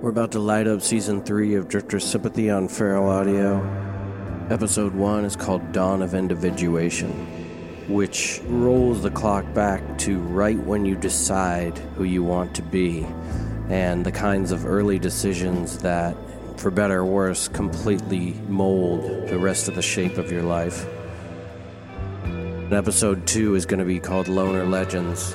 We're about to light up season three of Drifter Sympathy on Feral Audio. Episode one is called Dawn of Individuation, which rolls the clock back to right when you decide who you want to be and the kinds of early decisions that, for better or worse, completely mold the rest of the shape of your life. And episode two is going to be called Loner Legends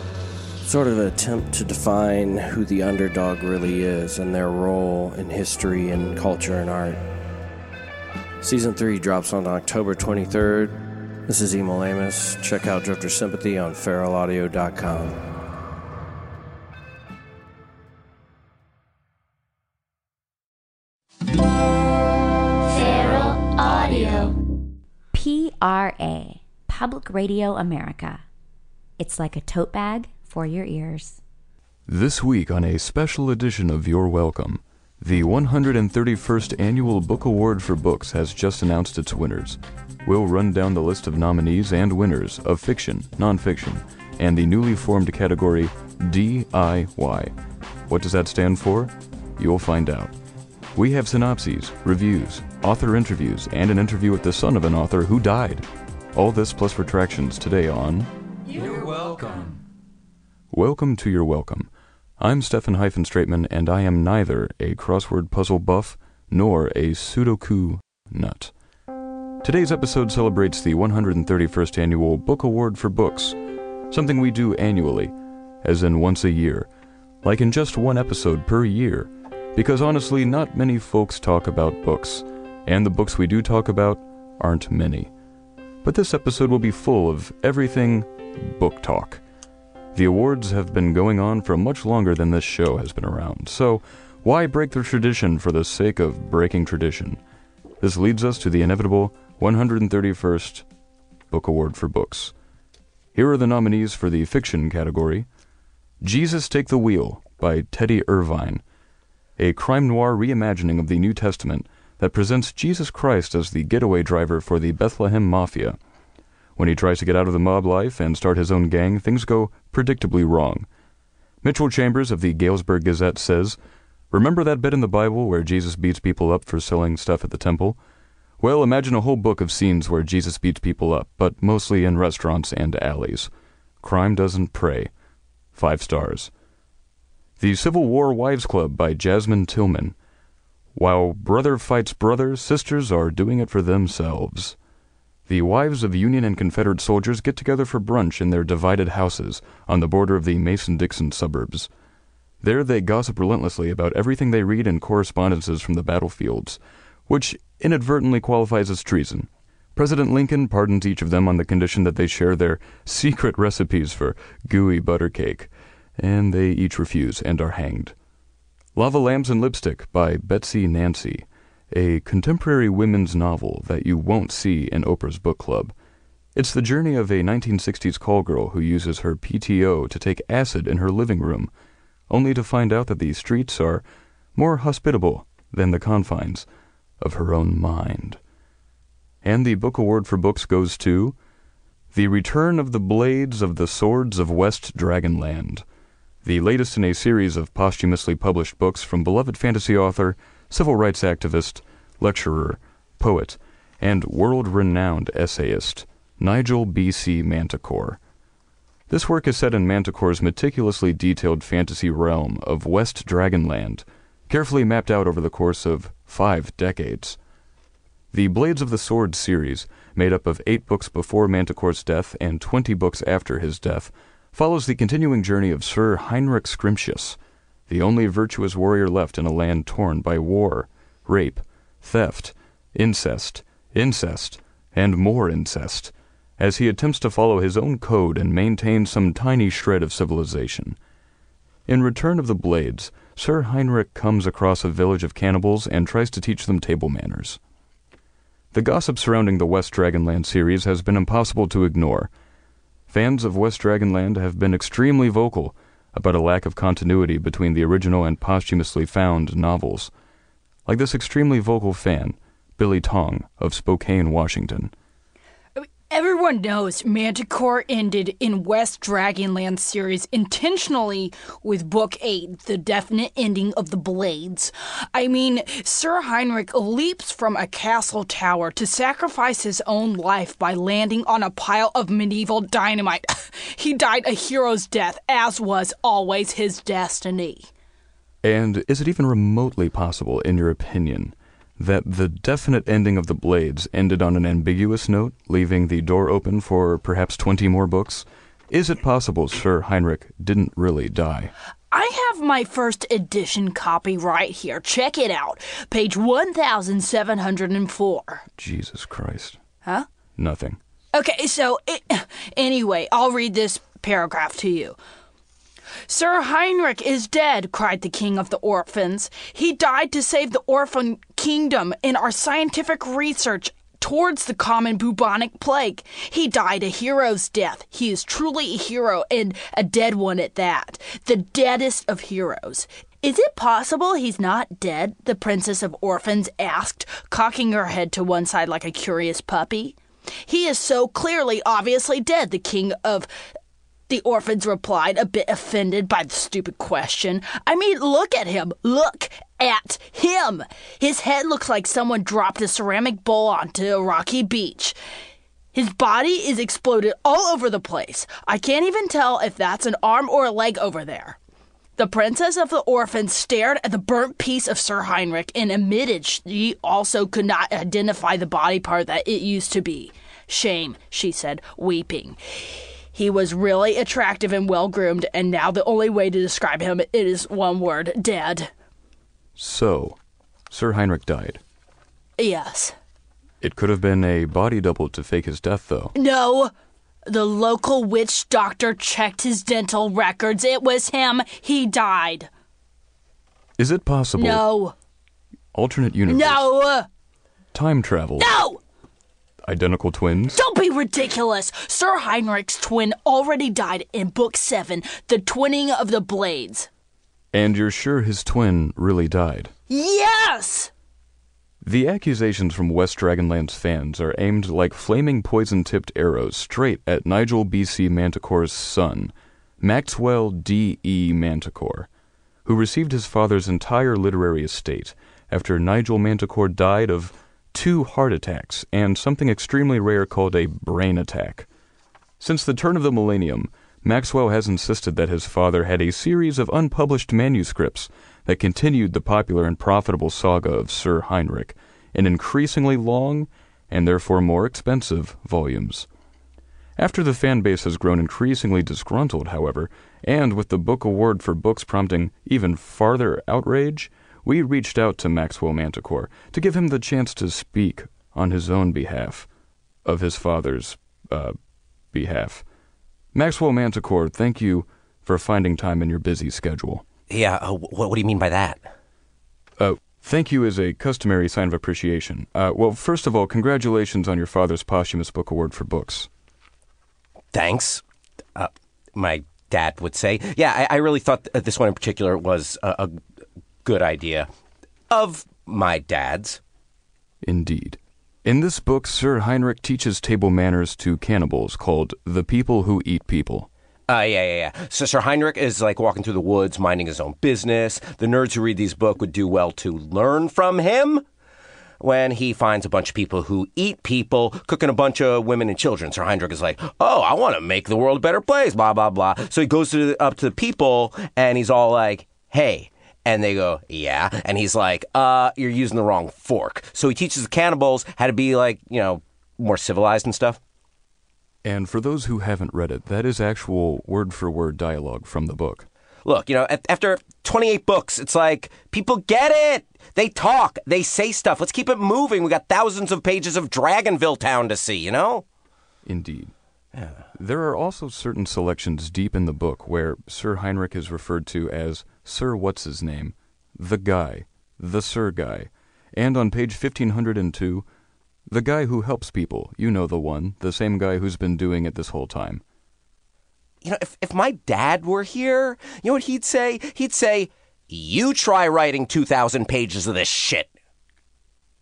sort of an attempt to define who the underdog really is and their role in history and culture and art. Season 3 drops on October 23rd. This is Emil Amos. Check out Drifter Sympathy on feralaudio.com. Feral Audio. PRA, Public Radio America. It's like a tote bag for your ears. This week on a special edition of You're Welcome, the 131st Annual Book Award for Books has just announced its winners. We'll run down the list of nominees and winners of fiction, nonfiction, and the newly formed category DIY. What does that stand for? You'll find out. We have synopses, reviews, author interviews, and an interview with the son of an author who died. All this plus retractions today on You're welcome. Welcome to Your Welcome. I'm Stefan Straitman, and I am neither a crossword puzzle buff nor a Sudoku nut. Today's episode celebrates the 131st Annual Book Award for Books, something we do annually, as in once a year, like in just one episode per year, because honestly, not many folks talk about books, and the books we do talk about aren't many. But this episode will be full of everything book talk. The awards have been going on for much longer than this show has been around, so why break the tradition for the sake of breaking tradition? This leads us to the inevitable 131st Book Award for Books. Here are the nominees for the fiction category Jesus Take the Wheel by Teddy Irvine, a crime noir reimagining of the New Testament that presents Jesus Christ as the getaway driver for the Bethlehem Mafia. When he tries to get out of the mob life and start his own gang, things go predictably wrong. Mitchell Chambers of the Galesburg Gazette says, Remember that bit in the Bible where Jesus beats people up for selling stuff at the temple? Well, imagine a whole book of scenes where Jesus beats people up, but mostly in restaurants and alleys. Crime doesn't pray. Five stars. The Civil War Wives Club by Jasmine Tillman. While brother fights brother, sisters are doing it for themselves. The wives of Union and Confederate soldiers get together for brunch in their divided houses on the border of the Mason Dixon suburbs. There they gossip relentlessly about everything they read in correspondences from the battlefields, which inadvertently qualifies as treason. President Lincoln pardons each of them on the condition that they share their secret recipes for gooey butter cake, and they each refuse and are hanged. Lava Lamps and Lipstick by Betsy Nancy a contemporary women's novel that you won't see in Oprah's book club. It's the journey of a 1960s call girl who uses her PTO to take acid in her living room, only to find out that the streets are more hospitable than the confines of her own mind. And the book award for books goes to The Return of the Blades of the Swords of West Dragonland, the latest in a series of posthumously published books from beloved fantasy author civil rights activist, lecturer, poet, and world renowned essayist, Nigel B.C. Manticore. This work is set in Manticore's meticulously detailed fantasy realm of West Dragonland, carefully mapped out over the course of five decades. The Blades of the Sword series, made up of eight books before Manticore's death and twenty books after his death, follows the continuing journey of Sir Heinrich Scrimtius, the only virtuous warrior left in a land torn by war, rape, theft, incest, incest, and more incest, as he attempts to follow his own code and maintain some tiny shred of civilization. In Return of the Blades, Sir Heinrich comes across a village of cannibals and tries to teach them table manners. The gossip surrounding the West Dragonland series has been impossible to ignore. Fans of West Dragonland have been extremely vocal about a lack of continuity between the original and posthumously found novels. Like this extremely vocal fan, Billy Tong of Spokane, Washington. Everyone knows Manticore ended in West Dragonland series intentionally with Book 8, the definite ending of the Blades. I mean, Sir Heinrich leaps from a castle tower to sacrifice his own life by landing on a pile of medieval dynamite. he died a hero's death, as was always his destiny. And is it even remotely possible, in your opinion, that the definite ending of the Blades ended on an ambiguous note, leaving the door open for perhaps 20 more books? Is it possible Sir Heinrich didn't really die? I have my first edition copy right here. Check it out. Page 1704. Jesus Christ. Huh? Nothing. Okay, so it, anyway, I'll read this paragraph to you. Sir Heinrich is dead, cried the king of the orphans. He died to save the orphan kingdom in our scientific research towards the common bubonic plague. He died a hero's death. He is truly a hero and a dead one at that. The deadest of heroes. Is it possible he's not dead? The Princess of Orphans asked, cocking her head to one side like a curious puppy. He is so clearly, obviously dead, the king of the orphans replied, a bit offended by the stupid question. I mean, look at him. Look at him. His head looks like someone dropped a ceramic bowl onto a rocky beach. His body is exploded all over the place. I can't even tell if that's an arm or a leg over there. The princess of the orphans stared at the burnt piece of Sir Heinrich and admitted she also could not identify the body part that it used to be. Shame, she said, weeping. He was really attractive and well groomed, and now the only way to describe him is one word dead. So, Sir Heinrich died. Yes. It could have been a body double to fake his death, though. No. The local witch doctor checked his dental records. It was him. He died. Is it possible? No. Alternate universe. No. Time travel. No. Identical twins? Don't be ridiculous! Sir Heinrich's twin already died in Book 7, The Twinning of the Blades. And you're sure his twin really died? Yes! The accusations from West Dragonland's fans are aimed like flaming poison tipped arrows straight at Nigel B.C. Manticore's son, Maxwell D.E. Manticore, who received his father's entire literary estate after Nigel Manticore died of two heart attacks, and something extremely rare called a brain attack. Since the turn of the millennium, Maxwell has insisted that his father had a series of unpublished manuscripts that continued the popular and profitable saga of Sir Heinrich in increasingly long and therefore more expensive volumes. After the fan base has grown increasingly disgruntled, however, and with the book award for books prompting even farther outrage, we reached out to Maxwell Manticore to give him the chance to speak on his own behalf, of his father's uh, behalf. Maxwell Manticore, thank you for finding time in your busy schedule. Yeah, uh, what, what do you mean by that? Uh, thank you is a customary sign of appreciation. Uh, well, first of all, congratulations on your father's posthumous book award for books. Thanks. Uh, my dad would say. Yeah, I, I really thought this one in particular was a, a good idea of my dad's. Indeed. In this book, Sir Heinrich teaches table manners to cannibals called the people who eat people. Uh, yeah, yeah, yeah. So Sir Heinrich is like walking through the woods, minding his own business. The nerds who read these books would do well to learn from him. When he finds a bunch of people who eat people, cooking a bunch of women and children, Sir Heinrich is like, "Oh, I want to make the world a better place." Blah blah blah. So he goes to the, up to the people, and he's all like, "Hey, and they go, yeah. And he's like, uh, you're using the wrong fork. So he teaches the cannibals how to be like, you know, more civilized and stuff. And for those who haven't read it, that is actual word for word dialogue from the book. Look, you know, after 28 books, it's like people get it. They talk, they say stuff. Let's keep it moving. We got thousands of pages of Dragonville Town to see, you know? Indeed. Yeah. There are also certain selections deep in the book where Sir Heinrich is referred to as Sir What's His Name, the guy, the Sir guy, and on page 1502, the guy who helps people, you know the one, the same guy who's been doing it this whole time. You know, if, if my dad were here, you know what he'd say? He'd say, You try writing 2,000 pages of this shit.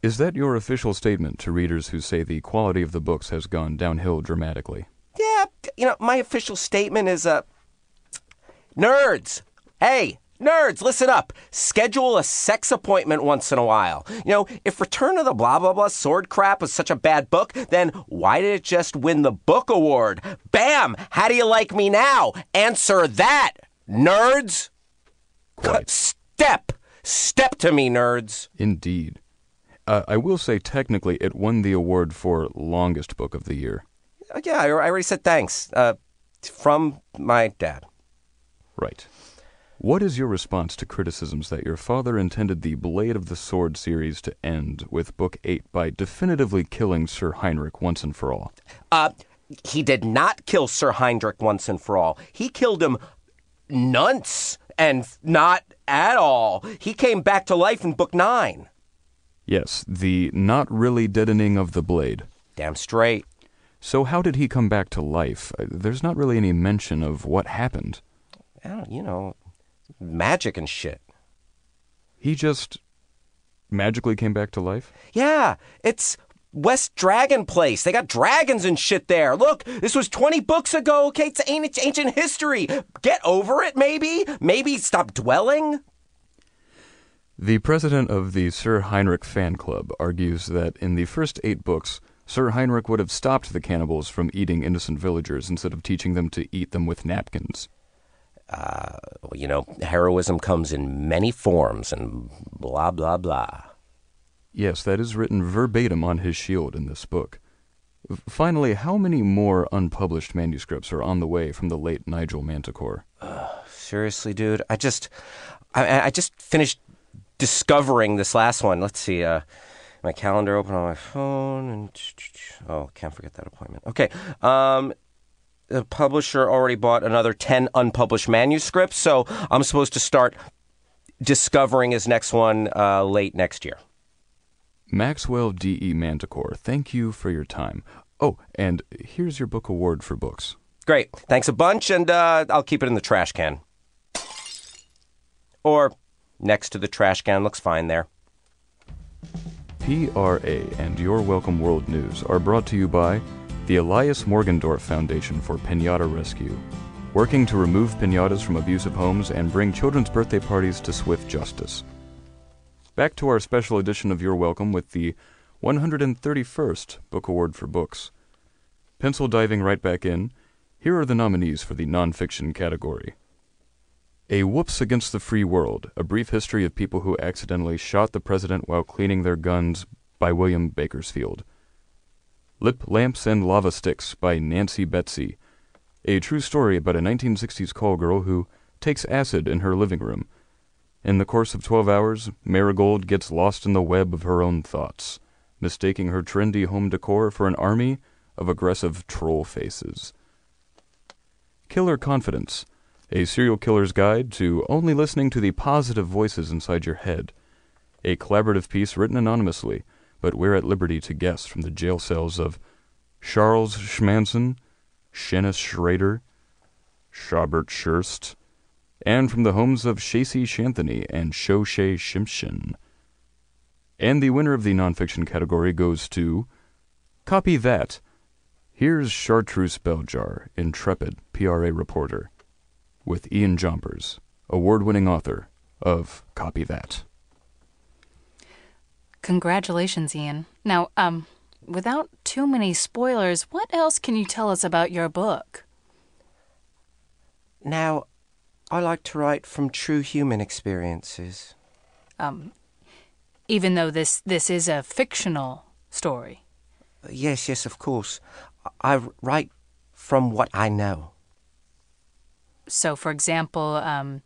Is that your official statement to readers who say the quality of the books has gone downhill dramatically? Yeah, you know, my official statement is uh, nerds. Hey, nerds, listen up. Schedule a sex appointment once in a while. You know, if Return of the Blah Blah Blah Sword Crap was such a bad book, then why did it just win the book award? Bam! How do you like me now? Answer that, nerds. Quite. Step, step to me, nerds. Indeed. Uh, I will say, technically, it won the award for longest book of the year. Uh, yeah, I I already said thanks. Uh, from my dad. Right. What is your response to criticisms that your father intended the Blade of the Sword series to end with Book 8 by definitively killing Sir Heinrich once and for all? Uh, he did not kill Sir Heinrich once and for all. He killed him nonce and not at all. He came back to life in Book 9. Yes, the not really deadening of the blade. Damn straight. So, how did he come back to life? Uh, There's not really any mention of what happened. Don't, you know, magic and shit. He just magically came back to life? Yeah, it's West Dragon Place. They got dragons and shit there. Look, this was 20 books ago, okay? It's ancient, ancient history. Get over it, maybe? Maybe stop dwelling? The president of the Sir Heinrich fan club argues that in the first eight books, Sir Heinrich would have stopped the cannibals from eating innocent villagers instead of teaching them to eat them with napkins. Well, you know, heroism comes in many forms and blah, blah, blah. Yes, that is written verbatim on his shield in this book. Finally, how many more unpublished manuscripts are on the way from the late Nigel Manticore? Seriously, dude, I just, I, I just finished discovering this last one. Let's see, uh, my calendar open on my phone, and oh, can't forget that appointment. Okay, um, the publisher already bought another ten unpublished manuscripts, so I'm supposed to start discovering his next one uh, late next year. Maxwell D.E. Manticore, thank you for your time. Oh, and here's your book award for books. Great, thanks a bunch, and uh, I'll keep it in the trash can, or next to the trash can. Looks fine there. PRA and Your Welcome World News are brought to you by the Elias Morgendorf Foundation for Pinata Rescue, working to remove pinatas from abusive homes and bring children's birthday parties to swift justice. Back to our special edition of Your Welcome with the 131st Book Award for Books. Pencil diving right back in, here are the nominees for the nonfiction category. A Whoops Against the Free World A Brief History of People Who Accidentally Shot the President While Cleaning Their Guns by William Bakersfield. Lip Lamps and Lava Sticks by Nancy Betsy. A true story about a 1960s call girl who takes acid in her living room. In the course of 12 hours, Marigold gets lost in the web of her own thoughts, mistaking her trendy home decor for an army of aggressive troll faces. Killer Confidence a serial killer's guide to only listening to the positive voices inside your head. A collaborative piece written anonymously, but we're at liberty to guess from the jail cells of Charles Schmanson, Shennis Schrader, Schaubert Schurst, and from the homes of Shacy Shanthony and Shoshay Shimshin. And the winner of the nonfiction category goes to Copy That. Here's Chartreuse Beljar, intrepid PRA reporter with Ian Jompers, award winning author of Copy That. Congratulations, Ian. Now, um, without too many spoilers, what else can you tell us about your book? Now, I like to write from true human experiences. Um, Even though this this is a fictional story. Yes, yes, of course. I write from what I know. So, for example, um,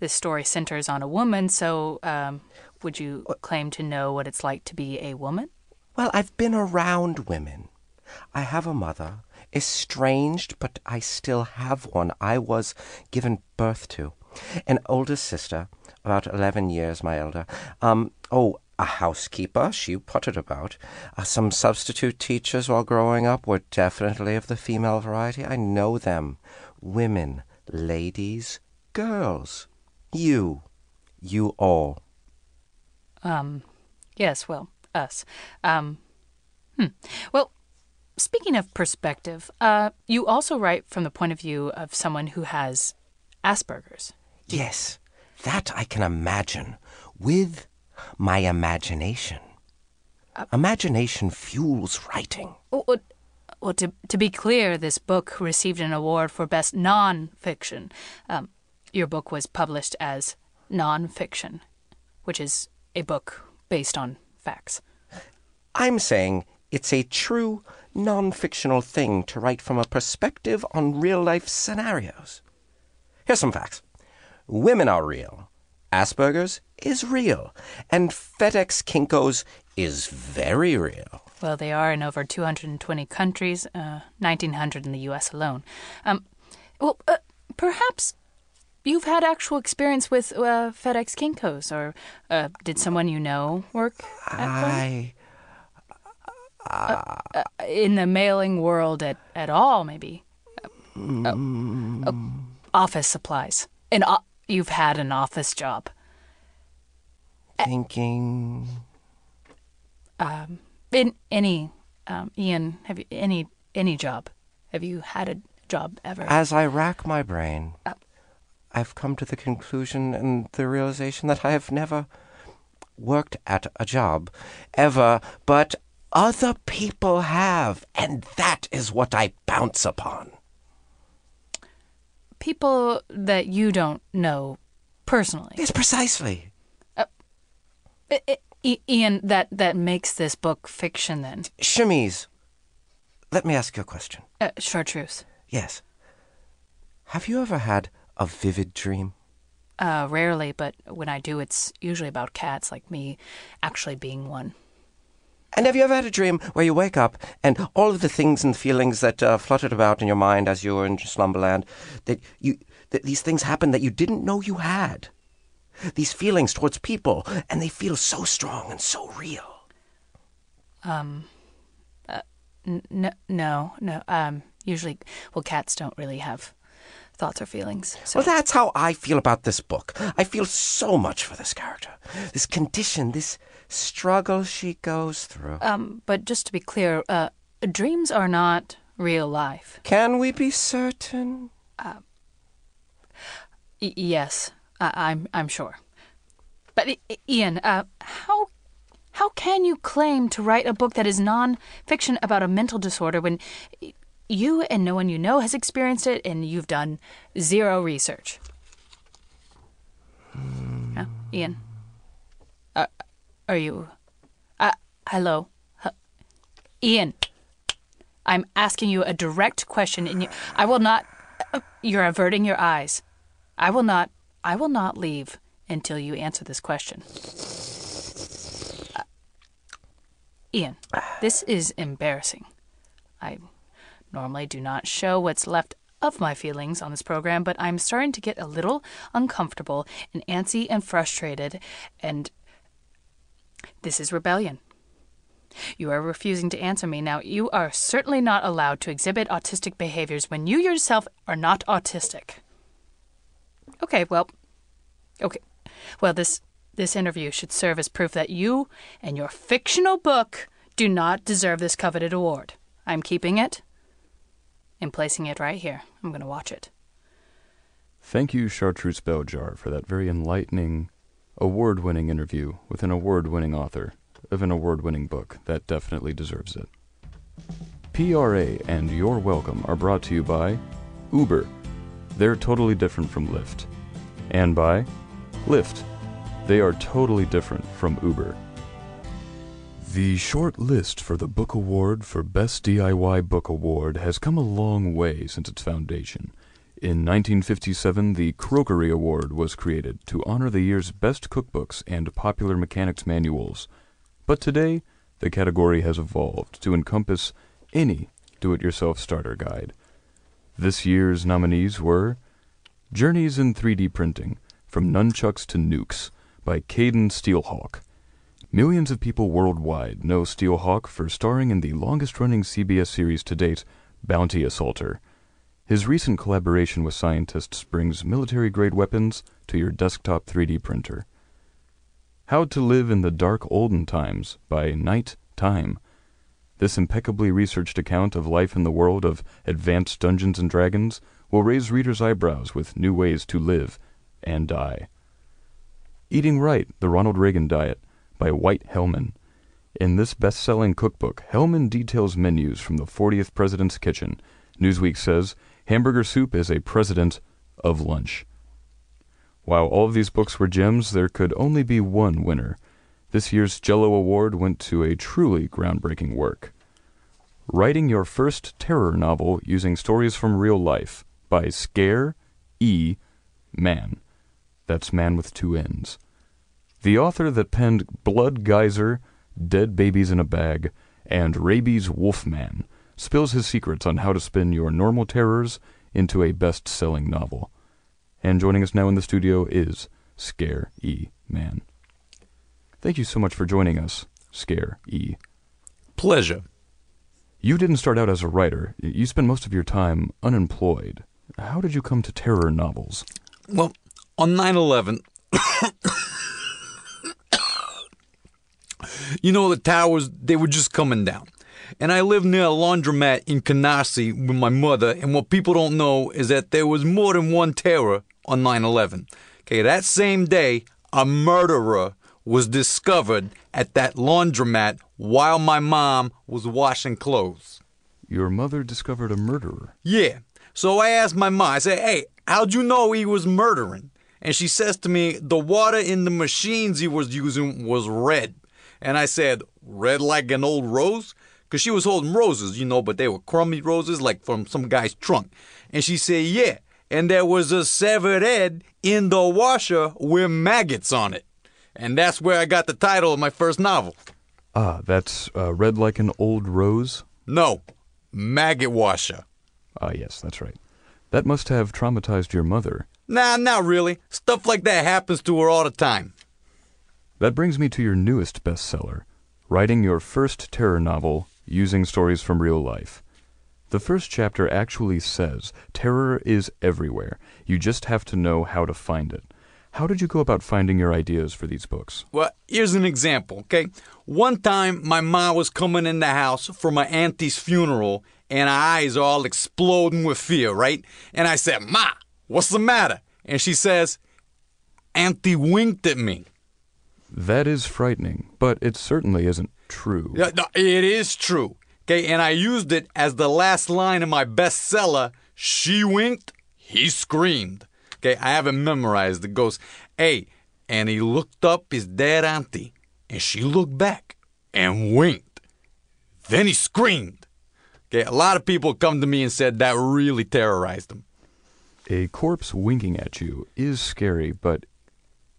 this story centers on a woman. So, um, would you claim to know what it's like to be a woman? Well, I've been around women. I have a mother, estranged, but I still have one. I was given birth to. An older sister, about 11 years my elder. Um, oh, a housekeeper, she puttered about. Uh, some substitute teachers while growing up were definitely of the female variety. I know them. Women, ladies, girls. You. You all. Um, yes, well, us. Um, hmm. Well, speaking of perspective, uh, you also write from the point of view of someone who has Asperger's. Yes, that I can imagine with my imagination. Imagination fuels writing. Well, well, well, to, to be clear, this book received an award for best non-fiction. Um, your book was published as non-fiction, which is a book based on facts. I'm saying it's a true non fictional thing to write from a perspective on real life scenarios. Here's some facts women are real, Asperger's is real, and FedEx Kinko's is very real. Well, they are in over 220 countries, uh, 1,900 in the U.S. alone. Um, well, uh, perhaps you've had actual experience with uh, FedEx Kinkos, or uh, did someone you know work? I. Uh, in the mailing world at, at all, maybe. Uh, uh, office supplies. And o- you've had an office job. Thinking. Um, In any, um, Ian, have you any any job? Have you had a job ever? As I rack my brain, I've come to the conclusion and the realization that I have never worked at a job ever, but other people have, and that is what I bounce upon. People that you don't know personally. Yes, precisely. I- I- I- Ian, that that makes this book fiction. Then, Chemise, let me ask you a question. uh, chartreuse. Yes. Have you ever had a vivid dream? Uh, rarely, but when I do, it's usually about cats, like me actually being one. And have you ever had a dream where you wake up and all of the things and feelings that uh, fluttered about in your mind as you were in slumberland, that you that these things happened that you didn't know you had? These feelings towards people, and they feel so strong and so real. Um. N- no, no, no. Um, usually, well, cats don't really have thoughts or feelings. So, Well, that's how I feel about this book. I feel so much for this character, this condition, this struggle she goes through. um, but just to be clear, uh, dreams are not real life. Can we be certain? Y- yes, I- I'm. I'm sure. But I- Ian, uh, how how can you claim to write a book that is non-fiction about a mental disorder when you and no one you know has experienced it, and you've done zero research? Huh? Ian, uh, are you? Uh, hello, H- Ian. I'm asking you a direct question, and you, I will not. uh, You're averting your eyes. I will not. I will not leave until you answer this question. Uh, Ian, this is embarrassing. I normally do not show what's left of my feelings on this program, but I'm starting to get a little uncomfortable and antsy and frustrated, and this is rebellion. You are refusing to answer me. Now, you are certainly not allowed to exhibit autistic behaviors when you yourself are not autistic. Okay, well, okay. Well, this this interview should serve as proof that you and your fictional book do not deserve this coveted award. I'm keeping it and placing it right here. I'm going to watch it. Thank you, Chartreuse Bell Jar, for that very enlightening, award winning interview with an award winning author of an award winning book that definitely deserves it. PRA and You're Welcome are brought to you by Uber. They're totally different from Lyft. And by Lyft. They are totally different from Uber. The short list for the Book Award for Best DIY Book Award has come a long way since its foundation. In 1957, the Crokery Award was created to honor the year's best cookbooks and popular mechanics manuals. But today, the category has evolved to encompass any do it yourself starter guide. This year's nominees were Journeys in 3D Printing From Nunchucks to Nukes by Caden Steelhawk. Millions of people worldwide know Steelhawk for starring in the longest running CBS series to date, Bounty Assaulter. His recent collaboration with scientists brings military grade weapons to your desktop 3D printer. How to Live in the Dark Olden Times by Night Time. This impeccably researched account of life in the world of advanced Dungeons and Dragons will raise readers' eyebrows with new ways to live and die. Eating Right, the Ronald Reagan Diet by White Hellman. In this best selling cookbook, Hellman details menus from the 40th President's Kitchen. Newsweek says hamburger soup is a president of lunch. While all of these books were gems, there could only be one winner. This year's Jello Award went to a truly groundbreaking work. Writing Your First Terror Novel Using Stories from Real Life by Scare E. Man. That's man with two N's. The author that penned Blood Geyser, Dead Babies in a Bag, and Rabies Wolfman spills his secrets on how to spin your normal terrors into a best selling novel. And joining us now in the studio is Scare E. Man. Thank you so much for joining us, Scare E. Pleasure. You didn't start out as a writer. You spent most of your time unemployed. How did you come to terror novels? Well, on 9 11, you know, the towers, they were just coming down. And I lived near a laundromat in Canarsie with my mother, and what people don't know is that there was more than one terror on 9 11. Okay, that same day, a murderer was discovered at that laundromat while my mom was washing clothes. Your mother discovered a murderer. Yeah. So I asked my mom, I said, hey, how'd you know he was murdering? And she says to me, the water in the machines he was using was red. And I said, red like an old rose? Because she was holding roses, you know, but they were crummy roses like from some guy's trunk. And she said, yeah. And there was a severed head in the washer with maggots on it. And that's where I got the title of my first novel. Ah, that's uh, Red Like an Old Rose? No, Maggot Washer. Ah, yes, that's right. That must have traumatized your mother. Nah, not really. Stuff like that happens to her all the time. That brings me to your newest bestseller, writing your first terror novel using stories from real life. The first chapter actually says terror is everywhere. You just have to know how to find it. How did you go about finding your ideas for these books? Well, here's an example, okay? One time, my ma was coming in the house for my auntie's funeral, and her eyes all exploding with fear, right? And I said, Ma, what's the matter? And she says, Auntie winked at me. That is frightening, but it certainly isn't true. Yeah, no, it is true. Okay, and I used it as the last line in my bestseller. She winked, he screamed. Okay, I have it memorized. It goes, hey, and he looked up his dead auntie, and she looked back and winked. Then he screamed. Okay, a lot of people come to me and said that really terrorized them. A corpse winking at you is scary, but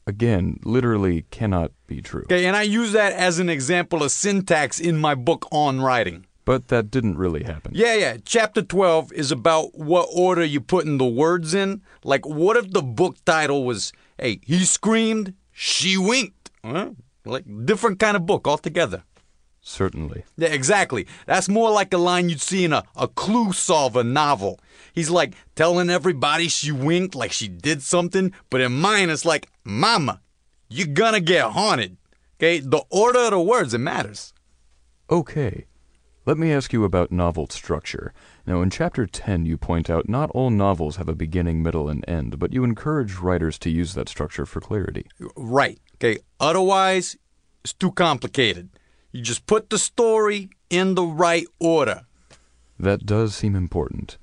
again, literally cannot be true. Okay, and I use that as an example of syntax in my book on writing. But that didn't really happen. Yeah, yeah. Chapter 12 is about what order you putting the words in. Like, what if the book title was, hey, he screamed, she winked? Huh? Like, different kind of book altogether. Certainly. Yeah, exactly. That's more like a line you'd see in a, a clue solver novel. He's like telling everybody she winked like she did something, but in mine it's like, Mama, you're gonna get haunted. Okay, the order of the words, it matters. Okay. Let me ask you about novel structure. Now, in Chapter 10, you point out not all novels have a beginning, middle, and end, but you encourage writers to use that structure for clarity. Right. Okay, otherwise, it's too complicated. You just put the story in the right order. That does seem important.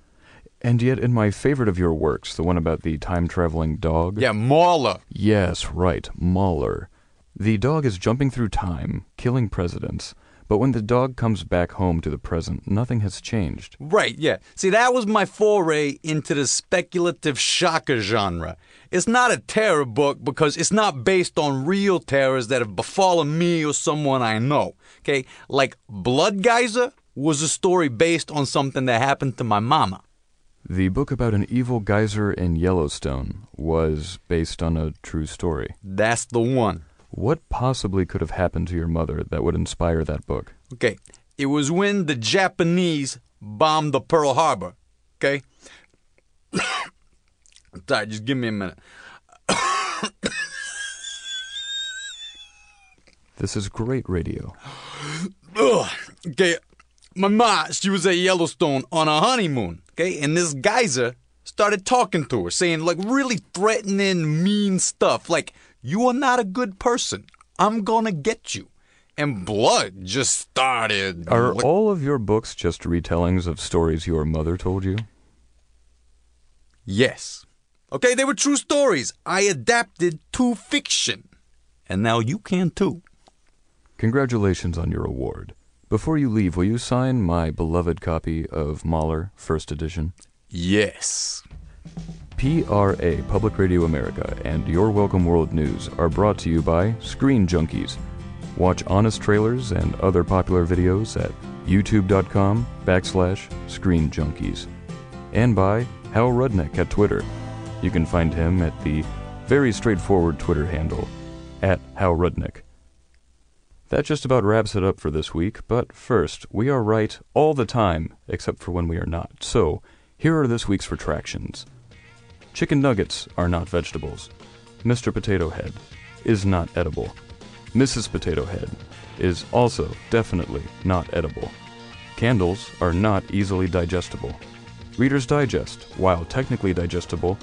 And yet, in my favorite of your works, the one about the time traveling dog. Yeah, Mauler. Yes, right, Mauler. The dog is jumping through time, killing presidents, but when the dog comes back home to the present, nothing has changed. Right, yeah. See, that was my foray into the speculative shocker genre. It's not a terror book because it's not based on real terrors that have befallen me or someone I know. Okay? Like Blood Geyser was a story based on something that happened to my mama. The book about an evil geyser in Yellowstone was based on a true story. That's the one. What possibly could have happened to your mother that would inspire that book? Okay. It was when the Japanese bombed the Pearl Harbor. Okay? I'm Sorry, just give me a minute. This is great radio. Ugh. Okay, my ma, she was at Yellowstone on a honeymoon. Okay, and this geyser started talking to her, saying like really threatening, mean stuff, like you are not a good person. I'm gonna get you. And blood just started. Are like- all of your books just retellings of stories your mother told you? Yes. Okay, they were true stories. I adapted to fiction. And now you can too. Congratulations on your award. Before you leave, will you sign my beloved copy of Mauler, First Edition? Yes. PRA, Public Radio America, and Your Welcome World News are brought to you by Screen Junkies. Watch honest trailers and other popular videos at youtube.com backslash Screen Junkies. And by Hal Rudnick at Twitter. You can find him at the very straightforward Twitter handle, at Hal Rudnick. That just about wraps it up for this week, but first, we are right all the time, except for when we are not. So, here are this week's retractions. Chicken nuggets are not vegetables. Mr. Potato Head is not edible. Mrs. Potato Head is also definitely not edible. Candles are not easily digestible. Reader's Digest, while technically digestible,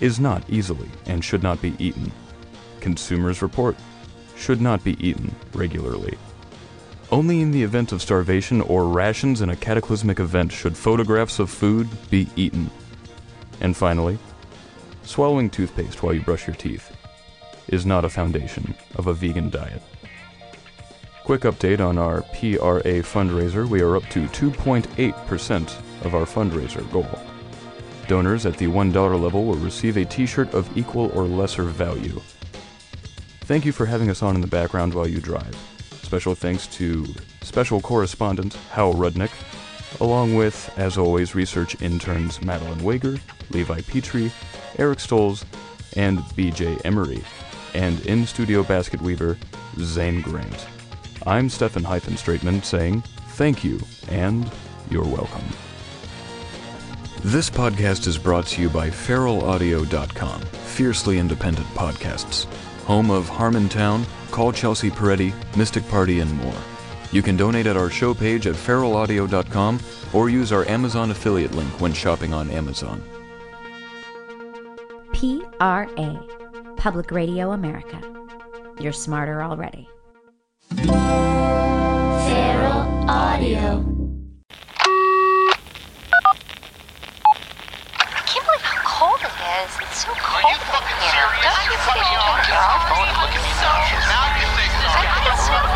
is not easily and should not be eaten. Consumer's Report should not be eaten regularly. Only in the event of starvation or rations in a cataclysmic event should photographs of food be eaten. And finally, swallowing toothpaste while you brush your teeth is not a foundation of a vegan diet. Quick update on our PRA fundraiser. We are up to 2.8% of our fundraiser goal. Donors at the $1 level will receive a t shirt of equal or lesser value. Thank you for having us on in the background while you drive. Special thanks to special correspondent Hal Rudnick, along with, as always, research interns Madeline Wager, Levi Petrie, Eric Stolz, and BJ Emery, and in studio basket weaver Zane Grant. I'm Stefan Hyphen Straitman saying thank you and you're welcome. This podcast is brought to you by feralaudio.com, fiercely independent podcasts, home of Harmontown, Call Chelsea Peretti, Mystic Party, and more. You can donate at our show page at feralaudio.com or use our Amazon affiliate link when shopping on Amazon. PRA, Public Radio America. You're smarter already. Feral Audio. I can't believe how cold it is. It's so cold in here. Don't you think you should turn your phone and look at me now? I think it's so rude. You're